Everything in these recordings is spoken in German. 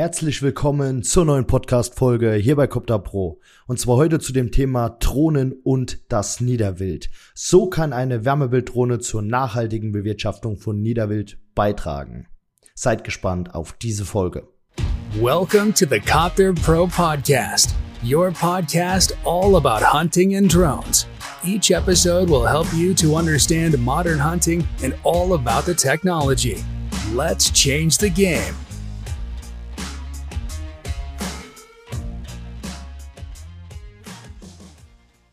Herzlich willkommen zur neuen Podcast-Folge hier bei Copter Pro. Und zwar heute zu dem Thema Drohnen und das Niederwild. So kann eine Wärmebilddrohne zur nachhaltigen Bewirtschaftung von Niederwild beitragen. Seid gespannt auf diese Folge. Welcome to the Copter Pro Podcast, your podcast all about hunting and drones. Each episode will help you to understand modern hunting and all about the technology. Let's change the game.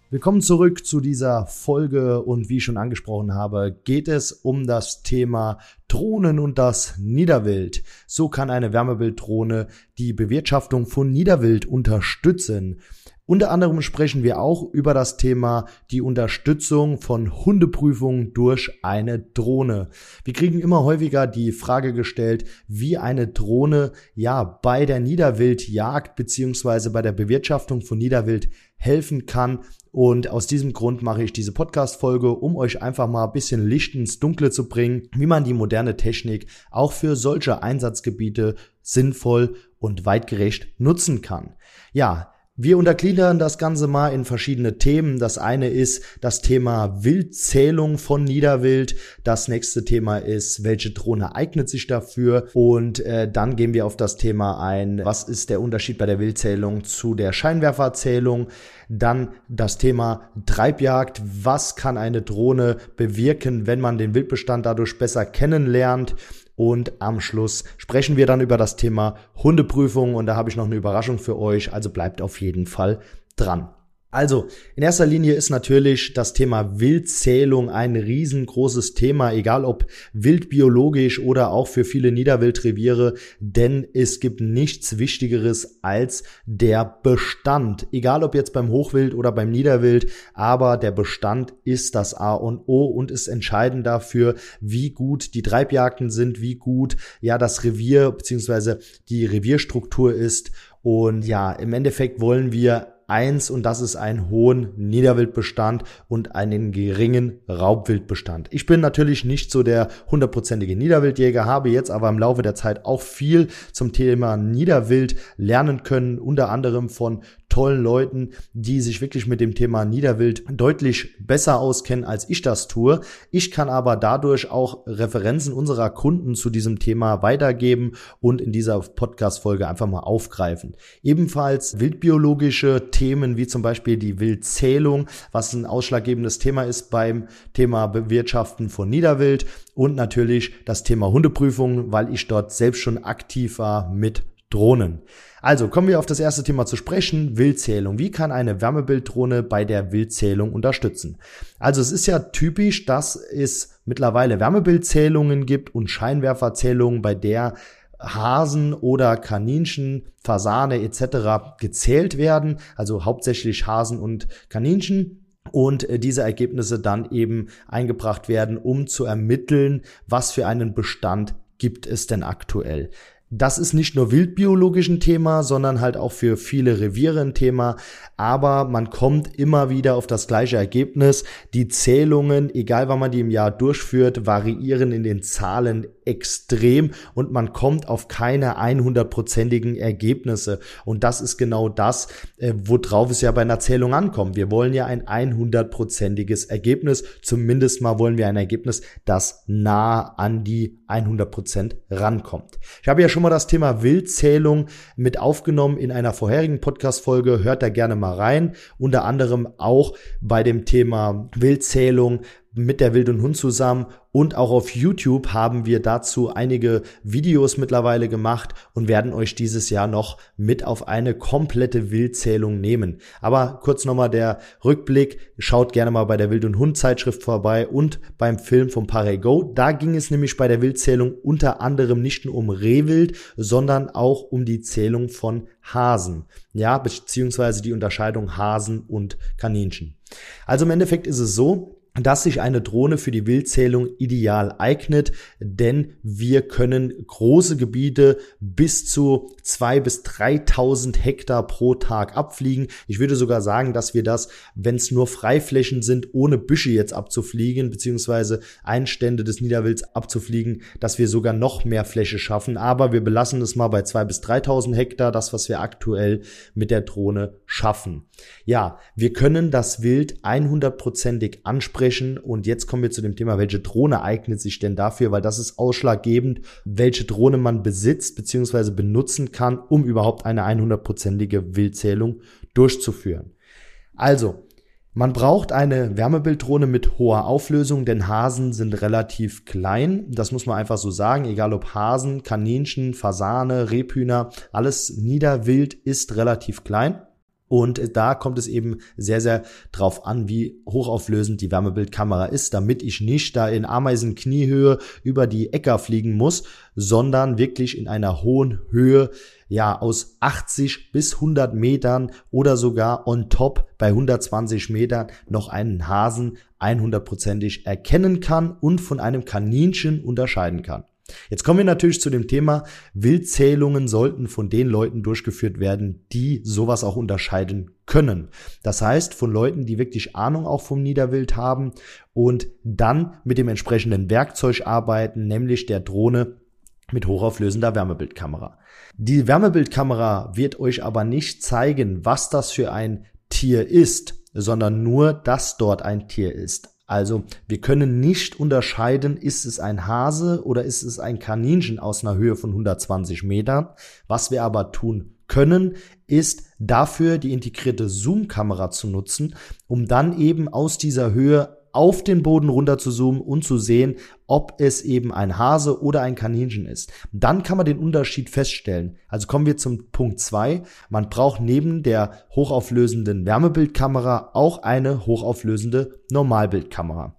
Willkommen zurück zu dieser Folge und wie ich schon angesprochen habe, geht es um das Thema Drohnen und das Niederwild. So kann eine Wärmebilddrohne die Bewirtschaftung von Niederwild unterstützen. Unter anderem sprechen wir auch über das Thema die Unterstützung von Hundeprüfungen durch eine Drohne. Wir kriegen immer häufiger die Frage gestellt, wie eine Drohne ja bei der Niederwildjagd beziehungsweise bei der Bewirtschaftung von Niederwild helfen kann. Und aus diesem Grund mache ich diese Podcast-Folge, um euch einfach mal ein bisschen Licht ins Dunkle zu bringen, wie man die moderne Technik auch für solche Einsatzgebiete sinnvoll und weitgerecht nutzen kann. Ja, wir untergliedern das Ganze mal in verschiedene Themen. Das eine ist das Thema Wildzählung von Niederwild. Das nächste Thema ist, welche Drohne eignet sich dafür? Und äh, dann gehen wir auf das Thema ein, was ist der Unterschied bei der Wildzählung zu der Scheinwerferzählung? Dann das Thema Treibjagd. Was kann eine Drohne bewirken, wenn man den Wildbestand dadurch besser kennenlernt? Und am Schluss sprechen wir dann über das Thema Hundeprüfung und da habe ich noch eine Überraschung für euch, also bleibt auf jeden Fall dran. Also, in erster Linie ist natürlich das Thema Wildzählung ein riesengroßes Thema, egal ob wildbiologisch oder auch für viele Niederwildreviere, denn es gibt nichts Wichtigeres als der Bestand. Egal ob jetzt beim Hochwild oder beim Niederwild, aber der Bestand ist das A und O und ist entscheidend dafür, wie gut die Treibjagden sind, wie gut ja das Revier bzw. die Revierstruktur ist. Und ja, im Endeffekt wollen wir eins und das ist ein hohen Niederwildbestand und einen geringen Raubwildbestand. Ich bin natürlich nicht so der hundertprozentige Niederwildjäger, habe jetzt aber im Laufe der Zeit auch viel zum Thema Niederwild lernen können, unter anderem von tollen Leuten, die sich wirklich mit dem Thema Niederwild deutlich besser auskennen, als ich das tue. Ich kann aber dadurch auch Referenzen unserer Kunden zu diesem Thema weitergeben und in dieser Podcast-Folge einfach mal aufgreifen. Ebenfalls wildbiologische Themen wie zum Beispiel die Wildzählung, was ein ausschlaggebendes Thema ist beim Thema Bewirtschaften von Niederwild und natürlich das Thema Hundeprüfung, weil ich dort selbst schon aktiv war mit Drohnen. Also kommen wir auf das erste Thema zu sprechen, Wildzählung. Wie kann eine Wärmebilddrohne bei der Wildzählung unterstützen? Also es ist ja typisch, dass es mittlerweile Wärmebildzählungen gibt und Scheinwerferzählungen, bei der Hasen oder Kaninchen, Fasane etc. gezählt werden, also hauptsächlich Hasen und Kaninchen und äh, diese Ergebnisse dann eben eingebracht werden, um zu ermitteln, was für einen Bestand gibt es denn aktuell das ist nicht nur wildbiologisch ein Thema, sondern halt auch für viele Reviere ein Thema. Aber man kommt immer wieder auf das gleiche Ergebnis. Die Zählungen, egal wann man die im Jahr durchführt, variieren in den Zahlen extrem und man kommt auf keine 100%igen Ergebnisse. Und das ist genau das, äh, worauf es ja bei einer Zählung ankommt. Wir wollen ja ein 100%iges Ergebnis. Zumindest mal wollen wir ein Ergebnis, das nah an die 100% rankommt. Ich habe ja schon mal das Thema Wildzählung mit aufgenommen in einer vorherigen Podcast-Folge. Hört da gerne mal rein. Unter anderem auch bei dem Thema Wildzählung mit der Wild und Hund zusammen und auch auf YouTube haben wir dazu einige Videos mittlerweile gemacht und werden euch dieses Jahr noch mit auf eine komplette Wildzählung nehmen. Aber kurz nochmal der Rückblick. Schaut gerne mal bei der Wild und Hund Zeitschrift vorbei und beim Film von Parego. Da ging es nämlich bei der Wildzählung unter anderem nicht nur um Rehwild, sondern auch um die Zählung von Hasen. Ja, beziehungsweise die Unterscheidung Hasen und Kaninchen. Also im Endeffekt ist es so, dass sich eine Drohne für die Wildzählung ideal eignet, denn wir können große Gebiete bis zu zwei bis 3.000 Hektar pro Tag abfliegen. Ich würde sogar sagen, dass wir das, wenn es nur Freiflächen sind, ohne Büsche jetzt abzufliegen, beziehungsweise Einstände des Niederwilds abzufliegen, dass wir sogar noch mehr Fläche schaffen. Aber wir belassen es mal bei zwei bis 3.000 Hektar, das, was wir aktuell mit der Drohne schaffen. Ja, wir können das Wild 100%ig ansprechen und jetzt kommen wir zu dem Thema, welche Drohne eignet sich denn dafür, weil das ist ausschlaggebend, welche Drohne man besitzt bzw. benutzen kann, um überhaupt eine 100%ige Wildzählung durchzuführen. Also, man braucht eine Wärmebilddrohne mit hoher Auflösung, denn Hasen sind relativ klein. Das muss man einfach so sagen. Egal ob Hasen, Kaninchen, Fasane, Rebhühner, alles Niederwild ist relativ klein. Und da kommt es eben sehr, sehr drauf an, wie hochauflösend die Wärmebildkamera ist, damit ich nicht da in Ameisenkniehöhe über die Äcker fliegen muss, sondern wirklich in einer hohen Höhe, ja, aus 80 bis 100 Metern oder sogar on top bei 120 Metern noch einen Hasen 100%ig erkennen kann und von einem Kaninchen unterscheiden kann. Jetzt kommen wir natürlich zu dem Thema, Wildzählungen sollten von den Leuten durchgeführt werden, die sowas auch unterscheiden können. Das heißt, von Leuten, die wirklich Ahnung auch vom Niederwild haben und dann mit dem entsprechenden Werkzeug arbeiten, nämlich der Drohne mit hochauflösender Wärmebildkamera. Die Wärmebildkamera wird euch aber nicht zeigen, was das für ein Tier ist, sondern nur, dass dort ein Tier ist. Also wir können nicht unterscheiden, ist es ein Hase oder ist es ein Kaninchen aus einer Höhe von 120 Metern. Was wir aber tun können, ist dafür die integrierte Zoom-Kamera zu nutzen, um dann eben aus dieser Höhe auf den Boden runter zu zoomen und zu sehen, ob es eben ein Hase oder ein Kaninchen ist. Dann kann man den Unterschied feststellen. Also kommen wir zum Punkt zwei. Man braucht neben der hochauflösenden Wärmebildkamera auch eine hochauflösende Normalbildkamera.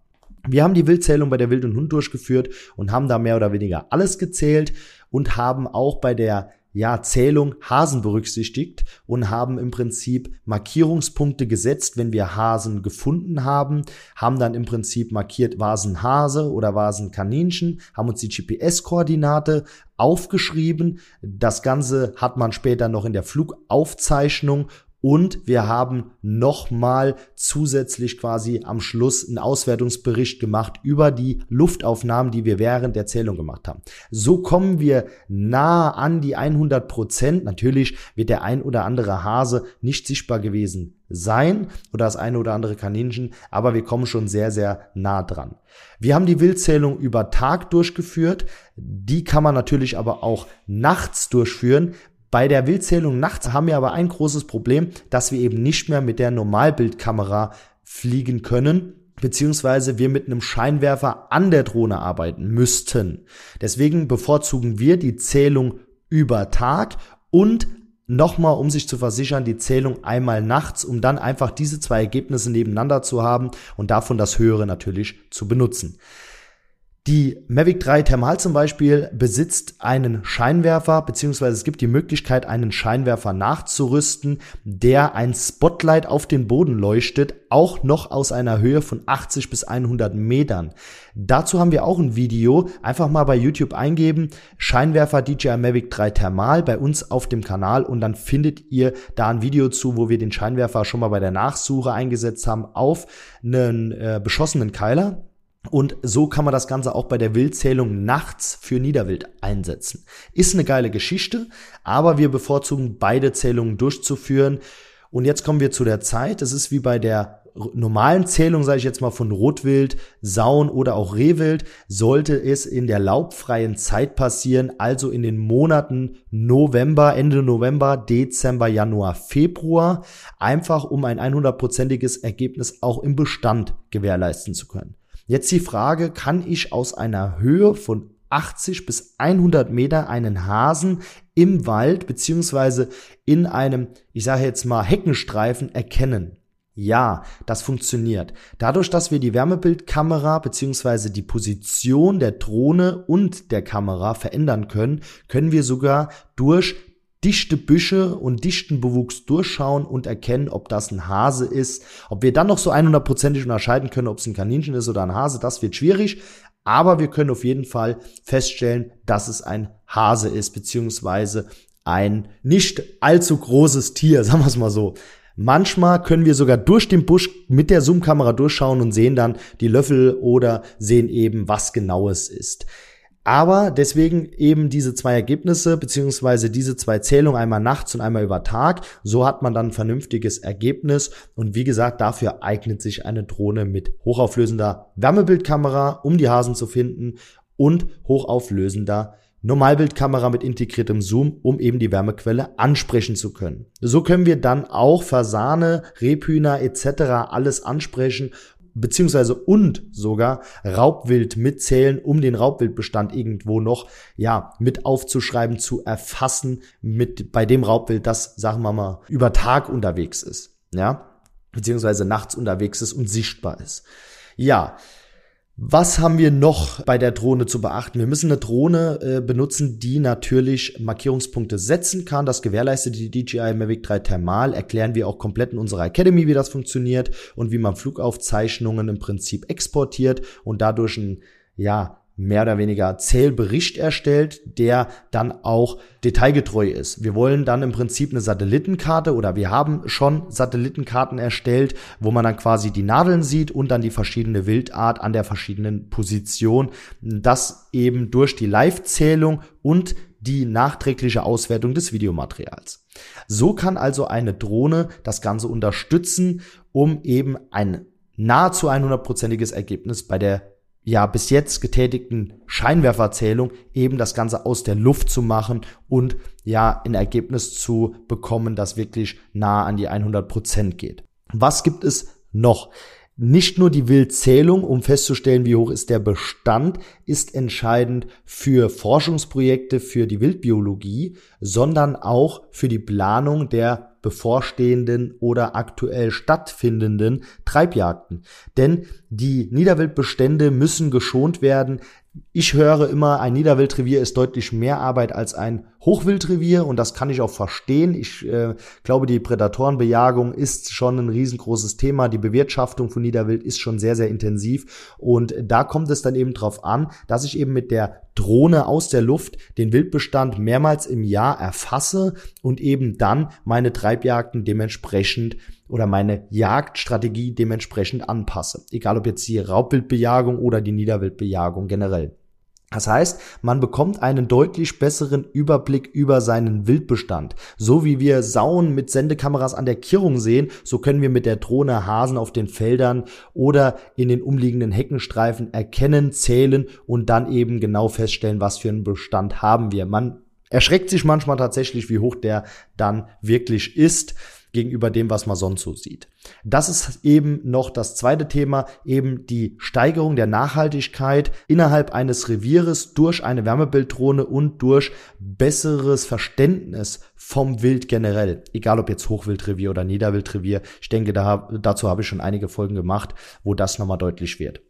Wir haben die Wildzählung bei der Wild und Hund durchgeführt und haben da mehr oder weniger alles gezählt und haben auch bei der ja, Zählung Hasen berücksichtigt und haben im Prinzip Markierungspunkte gesetzt, wenn wir Hasen gefunden haben, haben dann im Prinzip markiert, war Hase oder war Kaninchen, haben uns die GPS-Koordinate aufgeschrieben. Das Ganze hat man später noch in der Flugaufzeichnung und wir haben nochmal zusätzlich quasi am Schluss einen Auswertungsbericht gemacht über die Luftaufnahmen, die wir während der Zählung gemacht haben. So kommen wir nah an die 100 Prozent. Natürlich wird der ein oder andere Hase nicht sichtbar gewesen sein oder das eine oder andere Kaninchen, aber wir kommen schon sehr, sehr nah dran. Wir haben die Wildzählung über Tag durchgeführt. Die kann man natürlich aber auch nachts durchführen, bei der Wildzählung nachts haben wir aber ein großes Problem, dass wir eben nicht mehr mit der Normalbildkamera fliegen können, beziehungsweise wir mit einem Scheinwerfer an der Drohne arbeiten müssten. Deswegen bevorzugen wir die Zählung über Tag und nochmal, um sich zu versichern, die Zählung einmal nachts, um dann einfach diese zwei Ergebnisse nebeneinander zu haben und davon das höhere natürlich zu benutzen. Die Mavic 3 Thermal zum Beispiel besitzt einen Scheinwerfer, beziehungsweise es gibt die Möglichkeit, einen Scheinwerfer nachzurüsten, der ein Spotlight auf den Boden leuchtet, auch noch aus einer Höhe von 80 bis 100 Metern. Dazu haben wir auch ein Video. Einfach mal bei YouTube eingeben, Scheinwerfer DJI Mavic 3 Thermal bei uns auf dem Kanal und dann findet ihr da ein Video zu, wo wir den Scheinwerfer schon mal bei der Nachsuche eingesetzt haben auf einen äh, beschossenen Keiler und so kann man das Ganze auch bei der Wildzählung nachts für Niederwild einsetzen. Ist eine geile Geschichte, aber wir bevorzugen beide Zählungen durchzuführen. Und jetzt kommen wir zu der Zeit. Es ist wie bei der normalen Zählung, sage ich jetzt mal von Rotwild, Sauen oder auch Rehwild, sollte es in der laubfreien Zeit passieren, also in den Monaten November, Ende November, Dezember, Januar, Februar, einfach um ein 100%iges Ergebnis auch im Bestand gewährleisten zu können. Jetzt die Frage, kann ich aus einer Höhe von 80 bis 100 Meter einen Hasen im Wald beziehungsweise in einem, ich sage jetzt mal, Heckenstreifen erkennen? Ja, das funktioniert. Dadurch, dass wir die Wärmebildkamera beziehungsweise die Position der Drohne und der Kamera verändern können, können wir sogar durch dichte Büsche und dichten Bewuchs durchschauen und erkennen, ob das ein Hase ist. Ob wir dann noch so 100%ig unterscheiden können, ob es ein Kaninchen ist oder ein Hase, das wird schwierig. Aber wir können auf jeden Fall feststellen, dass es ein Hase ist, beziehungsweise ein nicht allzu großes Tier, sagen wir es mal so. Manchmal können wir sogar durch den Busch mit der Zoom-Kamera durchschauen und sehen dann die Löffel oder sehen eben, was genau es ist. Aber deswegen eben diese zwei Ergebnisse, beziehungsweise diese zwei Zählungen, einmal nachts und einmal über Tag. So hat man dann ein vernünftiges Ergebnis. Und wie gesagt, dafür eignet sich eine Drohne mit hochauflösender Wärmebildkamera, um die Hasen zu finden und hochauflösender Normalbildkamera mit integriertem Zoom, um eben die Wärmequelle ansprechen zu können. So können wir dann auch Fasane, Rebhühner etc. alles ansprechen beziehungsweise und sogar Raubwild mitzählen, um den Raubwildbestand irgendwo noch ja mit aufzuschreiben, zu erfassen, mit bei dem Raubwild, das sagen wir mal über Tag unterwegs ist, ja, beziehungsweise nachts unterwegs ist und sichtbar ist. Ja, was haben wir noch bei der Drohne zu beachten? Wir müssen eine Drohne äh, benutzen, die natürlich Markierungspunkte setzen kann. Das gewährleistet die DJI Mavic 3 Thermal. Erklären wir auch komplett in unserer Academy, wie das funktioniert und wie man Flugaufzeichnungen im Prinzip exportiert und dadurch ein ja, mehr oder weniger Zählbericht erstellt, der dann auch detailgetreu ist. Wir wollen dann im Prinzip eine Satellitenkarte oder wir haben schon Satellitenkarten erstellt, wo man dann quasi die Nadeln sieht und dann die verschiedene Wildart an der verschiedenen Position. Das eben durch die Live-Zählung und die nachträgliche Auswertung des Videomaterials. So kann also eine Drohne das Ganze unterstützen, um eben ein nahezu 100%iges Ergebnis bei der ja bis jetzt getätigten Scheinwerferzählung eben das Ganze aus der Luft zu machen und ja ein Ergebnis zu bekommen, das wirklich nah an die 100 Prozent geht. Was gibt es noch? Nicht nur die Wildzählung, um festzustellen, wie hoch ist der Bestand, ist entscheidend für Forschungsprojekte für die Wildbiologie, sondern auch für die Planung der bevorstehenden oder aktuell stattfindenden Treibjagden. Denn die Niederwildbestände müssen geschont werden. Ich höre immer, ein Niederwildrevier ist deutlich mehr Arbeit als ein Hochwildrevier und das kann ich auch verstehen. Ich äh, glaube, die Prädatorenbejagung ist schon ein riesengroßes Thema. Die Bewirtschaftung von Niederwild ist schon sehr, sehr intensiv und da kommt es dann eben drauf an, dass ich eben mit der Drohne aus der Luft den Wildbestand mehrmals im Jahr erfasse und eben dann meine Treibjagden dementsprechend oder meine Jagdstrategie dementsprechend anpasse. Egal ob jetzt die Raubwildbejagung oder die Niederwildbejagung generell. Das heißt, man bekommt einen deutlich besseren Überblick über seinen Wildbestand. So wie wir Sauen mit Sendekameras an der Kirrung sehen, so können wir mit der Drohne Hasen auf den Feldern oder in den umliegenden Heckenstreifen erkennen, zählen und dann eben genau feststellen, was für einen Bestand haben wir. Man erschreckt sich manchmal tatsächlich, wie hoch der dann wirklich ist gegenüber dem, was man sonst so sieht. Das ist eben noch das zweite Thema, eben die Steigerung der Nachhaltigkeit innerhalb eines Revieres durch eine Wärmebilddrohne und durch besseres Verständnis vom Wild generell. Egal ob jetzt Hochwildrevier oder Niederwildrevier. Ich denke, da, dazu habe ich schon einige Folgen gemacht, wo das nochmal deutlich wird.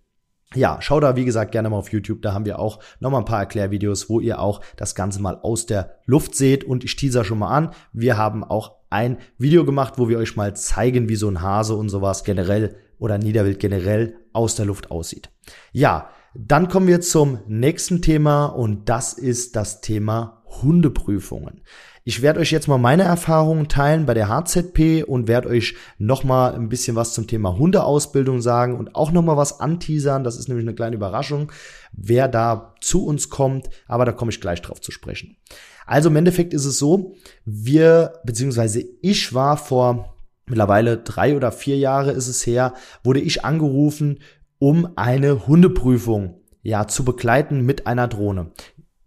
Ja, schau da wie gesagt gerne mal auf YouTube, da haben wir auch nochmal ein paar Erklärvideos, wo ihr auch das Ganze mal aus der Luft seht und ich teaser schon mal an, wir haben auch ein Video gemacht, wo wir euch mal zeigen, wie so ein Hase und sowas generell oder Niederwild generell aus der Luft aussieht. Ja, dann kommen wir zum nächsten Thema und das ist das Thema Hundeprüfungen. Ich werde euch jetzt mal meine Erfahrungen teilen bei der HZP und werde euch noch mal ein bisschen was zum Thema Hundeausbildung sagen und auch noch mal was anteasern. Das ist nämlich eine kleine Überraschung, wer da zu uns kommt, aber da komme ich gleich drauf zu sprechen. Also im Endeffekt ist es so, wir, beziehungsweise ich war vor mittlerweile drei oder vier Jahre ist es her, wurde ich angerufen, um eine Hundeprüfung ja zu begleiten mit einer Drohne.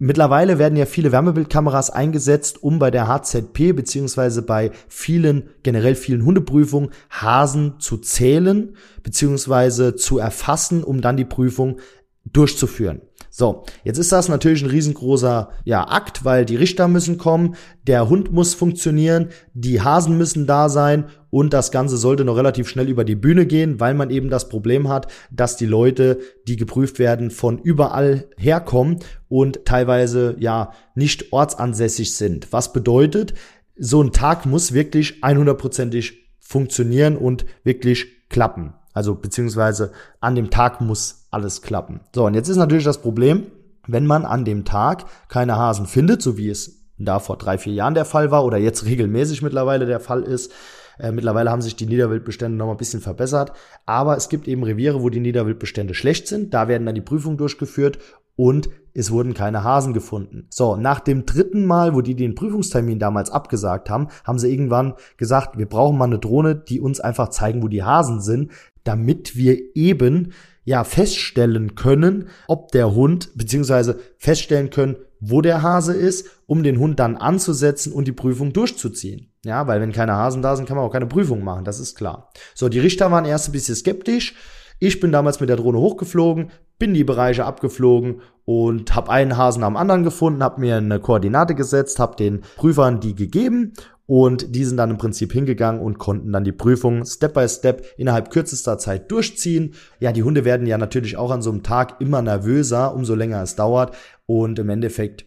Mittlerweile werden ja viele Wärmebildkameras eingesetzt, um bei der HZP beziehungsweise bei vielen, generell vielen Hundeprüfungen Hasen zu zählen beziehungsweise zu erfassen, um dann die Prüfung durchzuführen. So, jetzt ist das natürlich ein riesengroßer ja, Akt, weil die Richter müssen kommen, der Hund muss funktionieren, die Hasen müssen da sein und das Ganze sollte noch relativ schnell über die Bühne gehen, weil man eben das Problem hat, dass die Leute, die geprüft werden, von überall herkommen und teilweise ja nicht ortsansässig sind. Was bedeutet, so ein Tag muss wirklich 100%ig funktionieren und wirklich klappen. Also beziehungsweise an dem Tag muss alles klappen. So, und jetzt ist natürlich das Problem, wenn man an dem Tag keine Hasen findet, so wie es da vor drei, vier Jahren der Fall war oder jetzt regelmäßig mittlerweile der Fall ist. Äh, mittlerweile haben sich die Niederwildbestände noch mal ein bisschen verbessert, aber es gibt eben Reviere, wo die Niederwildbestände schlecht sind. Da werden dann die Prüfungen durchgeführt und es wurden keine Hasen gefunden. So, nach dem dritten Mal, wo die den Prüfungstermin damals abgesagt haben, haben sie irgendwann gesagt, wir brauchen mal eine Drohne, die uns einfach zeigen, wo die Hasen sind, damit wir eben ja feststellen können, ob der Hund, beziehungsweise feststellen können, wo der Hase ist, um den Hund dann anzusetzen und die Prüfung durchzuziehen. Ja, weil wenn keine Hasen da sind, kann man auch keine Prüfung machen, das ist klar. So, die Richter waren erst ein bisschen skeptisch. Ich bin damals mit der Drohne hochgeflogen, bin die Bereiche abgeflogen und habe einen Hasen am anderen gefunden, habe mir eine Koordinate gesetzt, habe den Prüfern die gegeben und die sind dann im Prinzip hingegangen und konnten dann die Prüfung Step by Step innerhalb kürzester Zeit durchziehen. Ja, die Hunde werden ja natürlich auch an so einem Tag immer nervöser, umso länger es dauert. Und im Endeffekt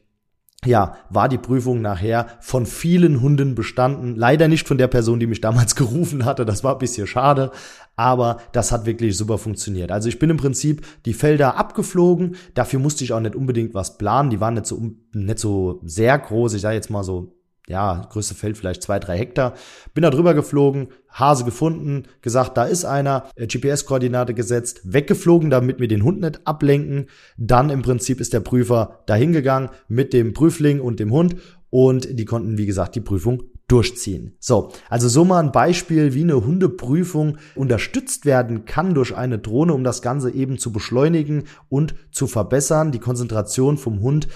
ja, war die Prüfung nachher von vielen Hunden bestanden. Leider nicht von der Person, die mich damals gerufen hatte. Das war ein bisschen schade. Aber das hat wirklich super funktioniert. Also ich bin im Prinzip die Felder abgeflogen. Dafür musste ich auch nicht unbedingt was planen. Die waren nicht so, nicht so sehr groß. Ich sage jetzt mal so ja, größte Feld vielleicht zwei, drei Hektar. Bin da drüber geflogen, Hase gefunden, gesagt, da ist einer, äh, GPS-Koordinate gesetzt, weggeflogen, damit wir den Hund nicht ablenken. Dann im Prinzip ist der Prüfer dahin gegangen mit dem Prüfling und dem Hund und die konnten, wie gesagt, die Prüfung durchziehen. So, also so mal ein Beispiel, wie eine Hundeprüfung unterstützt werden kann durch eine Drohne, um das Ganze eben zu beschleunigen und zu verbessern, die Konzentration vom Hund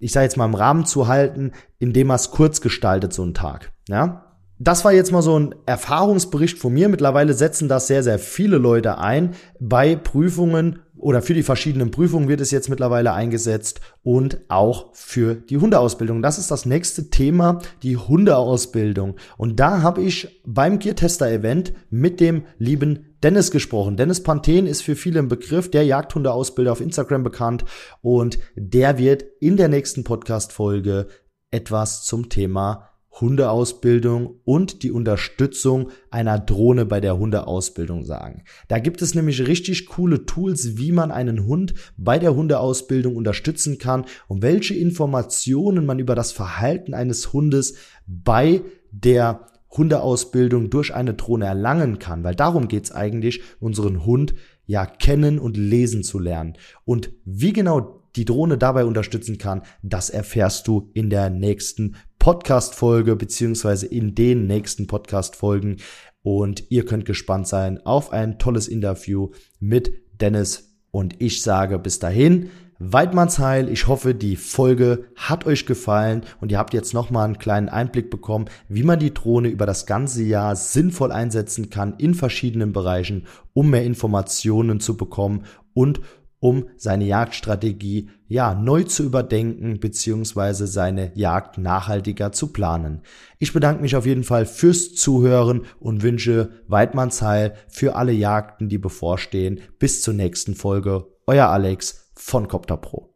ich sage jetzt mal im Rahmen zu halten, indem er es kurz gestaltet, so einen Tag. Ja? Das war jetzt mal so ein Erfahrungsbericht von mir. Mittlerweile setzen das sehr, sehr viele Leute ein. Bei Prüfungen oder für die verschiedenen Prüfungen wird es jetzt mittlerweile eingesetzt und auch für die Hundeausbildung. Das ist das nächste Thema, die Hundeausbildung. Und da habe ich beim Gear Tester Event mit dem lieben Dennis gesprochen. Dennis Panthen ist für viele ein Begriff, der Jagdhundeausbilder auf Instagram bekannt und der wird in der nächsten Podcast-Folge etwas zum Thema Hundeausbildung und die Unterstützung einer Drohne bei der Hundeausbildung sagen. Da gibt es nämlich richtig coole Tools, wie man einen Hund bei der Hundeausbildung unterstützen kann und welche Informationen man über das Verhalten eines Hundes bei der Hundeausbildung durch eine Drohne erlangen kann, weil darum geht's eigentlich, unseren Hund ja kennen und lesen zu lernen. Und wie genau die Drohne dabei unterstützen kann, das erfährst du in der nächsten Podcast-Folge beziehungsweise in den nächsten Podcast-Folgen. Und ihr könnt gespannt sein auf ein tolles Interview mit Dennis. Und ich sage bis dahin, Weidmannsheil. Ich hoffe, die Folge hat euch gefallen und ihr habt jetzt nochmal einen kleinen Einblick bekommen, wie man die Drohne über das ganze Jahr sinnvoll einsetzen kann in verschiedenen Bereichen, um mehr Informationen zu bekommen und um seine Jagdstrategie ja neu zu überdenken beziehungsweise seine Jagd nachhaltiger zu planen. Ich bedanke mich auf jeden Fall fürs Zuhören und wünsche Weidmannsheil für alle Jagden, die bevorstehen. Bis zur nächsten Folge. Euer Alex von Copter Pro.